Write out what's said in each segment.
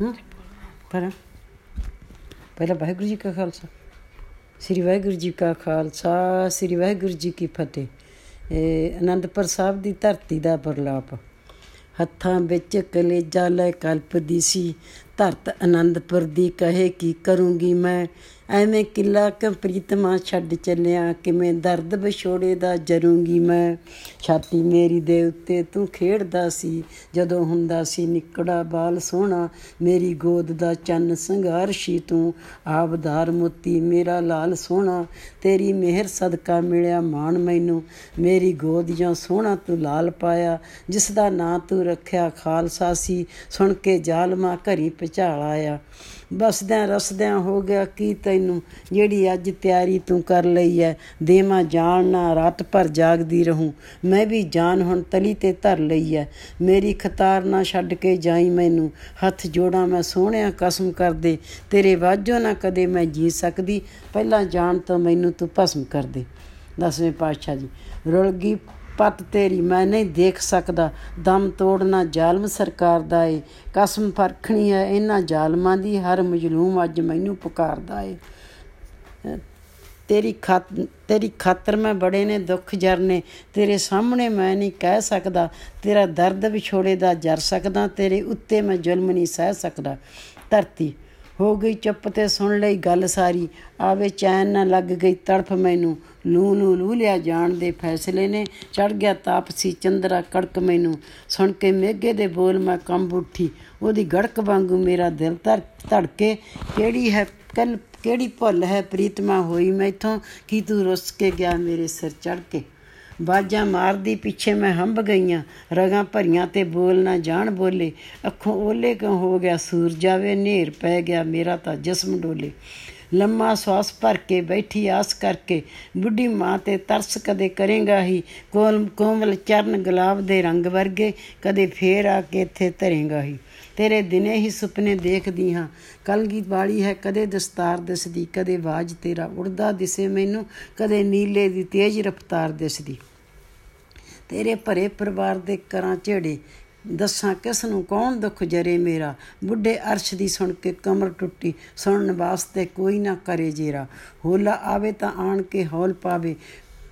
ਹੂੰ? ਪਰ ਪਹਿਲਾਂ ਵਾਹਿਗੁਰੂ ਜੀ ਕਾ ਖਾਲਸਾ, ਸ੍ਰੀ ਵਾਹਿਗੁਰੂ ਜੀ ਕਾ ਖਾਲਸਾ, ਸ੍ਰੀ ਵਾਹਿਗੁਰੂ ਜੀ ਕੀ ਫਤਿਹ। ਇਹ ਅਨੰਦਪੁਰ ਸਾਹਿਬ ਦੀ ਧਰਤੀ ਦਾ ਬਰਲਾਪ ਹੱਥਾਂ ਵਿੱਚ ਕਲੇਜਾ ਲੈ ਕਲਪਦੀ ਸੀ ਧਰਤ ਅਨੰਦਪੁਰ ਦੀ ਕਹੇ ਕੀ ਕਰੂੰਗੀ ਮੈਂ? ਐਵੇਂ ਕਿਲਾ ਕ ਪ੍ਰੀਤਮਾ ਛੱਡ ਚੱਲਿਆ, ਕਿਵੇਂ ਦਰਦ ਵਿਛੋੜੇ ਦਾ ਜਰੂੰਗੀ ਮੈਂ? ਛਾਤੀ ਮੇਰੀ ਦੇ ਉੱਤੇ ਤੂੰ ਖੇਡਦਾ ਸੀ, ਜਦੋਂ ਹੁੰਦਾ ਸੀ ਨਿਕੜਾ ਬਾਲ ਸੋਹਣਾ, ਮੇਰੀ ਗੋਦ ਦਾ ਚੰਨ ਸੰਘਾਰਸ਼ੀ ਤੂੰ, ਆਬਦਾਰ ਮੋਤੀ ਮੇਰਾ ਲਾਲ ਸੋਹਣਾ, ਤੇਰੀ ਮਿਹਰ ਸਦਕਾ ਮਿਲਿਆ ਮਾਣ ਮੈਨੂੰ, ਮੇਰੀ ਗੋਦ ਜਾਂ ਸੋਹਣਾ ਤੂੰ ਲਾਲ ਪਾਇਆ ਜਿਸ ਦਾ ਨਾਂ ਤੂੰ ਰੱਖਿਆ ਖਾਲਸਾ ਸੀ, ਸੁਣ ਕੇ ਜ਼ਾਲਮਾ ਘਰੀ ਪਚਾਲ ਆਇਆ ਬਸਦਿਆਂ ਰਸਦਿਆਂ ਹੋ ਗਿਆ, ਕੀ ਤੈਨੂੰ? ਜਿਹੜੀ ਅੱਜ ਤਿਆਰੀ ਤੂੰ ਕਰ ਲਈ ਐ, ਦੇਵਾਂ ਜਾਣ ਨਾ, ਰਾਤ ਭਰ ਜਾਗਦੀ ਰਹੂੰ। ਮੈਂ ਵੀ ਜਾਨ ਹੁਣ ਤਲੀ ਤੇ ਧਰ ਲਈ ਐ। ਮੇਰੀ ਖਤਾਰ ਨਾ ਛੱਡ ਕੇ ਜਾਈ ਮੈਨੂੰ। ਹੱਥ ਜੋੜਾਂ ਮੈਂ ਸੋਹਣਿਆ ਕਸਮ ਕਰਦੇ। ਤੇਰੇ ਵਾਜੋ ਨਾ ਕਦੇ ਮੈਂ ਜੀ ਸਕਦੀ। ਪਹਿਲਾਂ ਜਾਣ ਤੋਂ ਮੈਨੂੰ ਤੂੰ ਭਸਮ ਕਰ ਦੇ। ਦਸਵੇਂ ਪਾਤਸ਼ਾਹ ਜੀ ਰੁਲ ਗਈ ਪਤ ਤੇਰੀ ਮੈਂ ਨਹੀਂ ਦੇਖ ਸਕਦਾ। ਦਮ ਤੋੜਨਾ ਜ਼ਾਲਮ ਸਰਕਾਰ ਦਾ ਏ। ਕਸਮ ਫਰਖਣੀ ਹੈ ਇਹਨਾਂ ਜ਼ਾਲਮਾਂ ਦੀ, ਹਰ ਮਜਲੂਮ ਅੱਜ ਮੈਨੂੰ ਪੁਕਾਰਦਾ ਏ। ਤੇਰੀ ਖਾਤ, ਤੇਰੀ ਖਾਤਰ ਮੈਂ ਬੜੇ ਨੇ ਦੁੱਖ ਜਰਨੇ। ਤੇਰੇ ਸਾਹਮਣੇ ਮੈਂ ਨਹੀਂ ਕਹਿ ਸਕਦਾ। ਤੇਰਾ ਦਰਦ ਵਿਛੋੜੇ ਦਾ ਜਰ ਸਕਦਾ। ਤੇਰੇ ਉੱਤੇ ਮੈਂ ਜ਼ੁਲਮ ਨਹੀਂ ਸਹਿ ਸਕਦਾ। ਧਰਤੀ ਹੋ ਗਈ ਚੁੱਪ ਤੇ ਸੁਣ ਲਈ ਗੱਲ ਸਾਰੀ। ਆਵੇ ਚੈਨ ਨਾ ਲੱਗ ਗਈ ਤੜਫ ਮੈਨੂੰ। ਲੂ ਨੂੰ ਲੂ ਲਿਆ ਜਾਣ ਦੇ ਫੈਸਲੇ ਨੇ। ਚੜ ਗਿਆ ਤਾਪਸੀ ਚੰਦਰਾ ਕੜਕ ਮੈਨੂੰ। ਸੁਣ ਕੇ ਮੇਗੇ ਦੇ ਬੋਲ ਮੈਂ ਕੰਬ ਉੱਠੀ। ਉਹਦੀ ਗੜਕ ਵਾਂਗੂ ਮੇਰਾ ਦਿਲ ਧੜ ਧੜਕੇ, ਕਿਹੜੀ ਹੈ ਕੱਲ, ਕਿਹੜੀ ਭੁੱਲ ਹੈ ਪ੍ਰੀਤਮਾ ਹੋਈ ਮੈਥੋਂ? ਕੀ ਤੂੰ ਰੁੱਸ ਕੇ ਗਿਆ ਮੇਰੇ ਸਿਰ ਚੜ ਕੇ? ਬਾਜਾਂ ਮਾਰਦੀ ਪਿੱਛੇ ਮੈਂ ਹੰਬ ਗਈਆਂ, ਰਗਾਂ ਭਰੀਆਂ ਤੇ ਬੋਲ ਨਾ ਜਾਣ ਬੋਲੇ। ਅੱਖੋਂ ਓਲੇ ਕਿਉਂ ਹੋ ਗਿਆ ਸੂਰ ਜਾਵੇ ਨੇਰ ਪੈ ਗਿਆ, ਮੇਰਾ ਤਾਂ ਜਿਸਮ ਡੋਲੇ। ਲੰਮਾ ਸਵਾਸ ਭਰ ਕੇ ਬੈਠੀ ਆਸ ਕਰਕੇ, ਬੁੱਢੀ ਮਾਂ ਤੇ ਤਰਸ ਕਦੇ ਕਰੇਗਾ ਹੀ। ਕੋਲ, ਕੋਮਲ ਚਰਨ ਗੁਲਾਬ ਦੇ ਰੰਗ ਵਰਗੇ, ਕਦੇ ਫੇਰ ਆ ਕੇ ਇੱਥੇ ਧਰੇਗਾ ਹੀ। ਤੇਰੇ ਦਿਨੇ ਹੀ ਸੁਪਨੇ ਦੇਖਦੀ ਹਾਂ, ਕਲਗੀ ਵਾਲੀ ਹੈ ਕਦੇ ਦਸਤਾਰ ਦਿਸਦੀ, ਕਦੇ ਬਾਜ ਤੇਰਾ ਉੜਦਾ ਦਿਸੇ ਮੈਨੂੰ, ਕਦੇ ਨੀਲੇ ਦੀ ਤੇਜ਼ ਰਫ਼ਤਾਰ ਦਿਸਦੀ। ਤੇਰੇ ਭਰੇ ਪਰਿਵਾਰ ਦੇ ਕਰਾਂ ਝੇੜੇ। ਦੱਸਾਂ ਕਿਸ ਨੂੰ ਕੌਣ ਦੁੱਖ ਜਰੇ ਮੇਰਾ। ਬੁੱਢੇ ਅਰਸ਼ ਦੀ ਸੁਣ ਕੇ ਕਮਰ ਟੁੱਟੀ। ਸੁਣਨ ਵਾਸਤੇ ਕੋਈ ਨਾ ਕਰੇ ਜੇਰਾ। ਹੋਲਾ ਆਵੇ ਤਾਂ ਆਣ ਕੇ ਹੌਲ ਪਾਵੇ।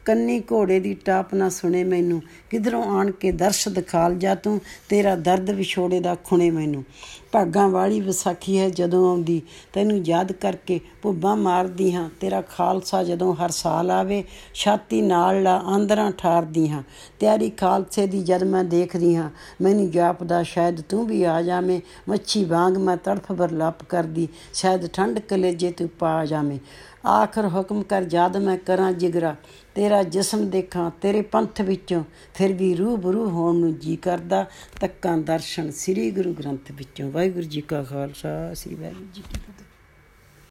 ਕੰਨੀ ਘੋੜੇ ਦੀ ਟਾਪ ਨਾ ਸੁਣੇ ਮੈਨੂੰ। ਕਿਧਰੋਂ ਆਣ ਕੇ ਦਰਸ਼ ਦਿਖਾਲ ਜਾ ਤੂੰ? ਤੇਰਾ ਦਰਦ ਵਿਛੋੜੇ ਦਾ ਖੁਣੇ ਮੈਨੂੰ। ਭਾਗਾਂ ਵਾਲੀ ਵਿਸਾਖੀ ਹੈ ਜਦੋਂ ਆਉਂਦੀ। ਤੈਨੂੰ ਯਾਦ ਕਰਕੇ ਭੁੱਬਾਂ ਮਾਰਦੀ ਹਾਂ। ਤੇਰਾ ਖਾਲਸਾ ਜਦੋਂ ਹਰ ਸਾਲ ਆਵੇ, ਛਾਤੀ ਨਾਲ ਲਾ ਆਂਦਰਾਂ ਠਾਰਦੀ ਹਾਂ। ਤਿਆਰੀ ਖਾਲਸੇ ਦੀ ਜਦ ਮੈਂ ਦੇਖਦੀ ਹਾਂ। ਮੈਨੂੰ ਜਾਪਦਾ ਸ਼ਾਇਦ ਤੂੰ ਵੀ ਆ ਜਾਵੇਂ। ਮੱਛੀ ਵਾਂਗ ਮੈਂ ਤੜਫ ਬਰਲਪ ਕਰਦੀ। ਸ਼ਾਇਦ ਠੰਡ ਕਲੇਜੇ ਤੂੰ ਪਾ ਜਾਵੇਂ। ਆਖਰ ਹੁਕਮ ਕਰ, ਜਦ ਮੈਂ ਕਰਾਂ ਜਿਗਰਾ, ਤੇਰਾ ਜਿਸਮ ਦੇਖਾਂ, ਤੇਰੇ ਪੰਥ ਵਿੱਚੋਂ ਫਿਰ ਵੀ ਰੂਹ ਬਰੂ ਹੋਣ ਨੂੰ ਜੀ ਕਰਦਾ, ਤੱਕਾਂ ਦਰਸ਼ਨ ਸ੍ਰੀ ਗੁਰੂ ਗ੍ਰੰਥ ਵਿੱਚੋਂ। ਵਾਹਿਗੁਰੂ ਜੀ ਕਾ ਖਾਲਸਾ, ਸ੍ਰੀ ਵਾਹਿਗੁਰੂ ਜੀ ਕੀ ਫਤਿਹ।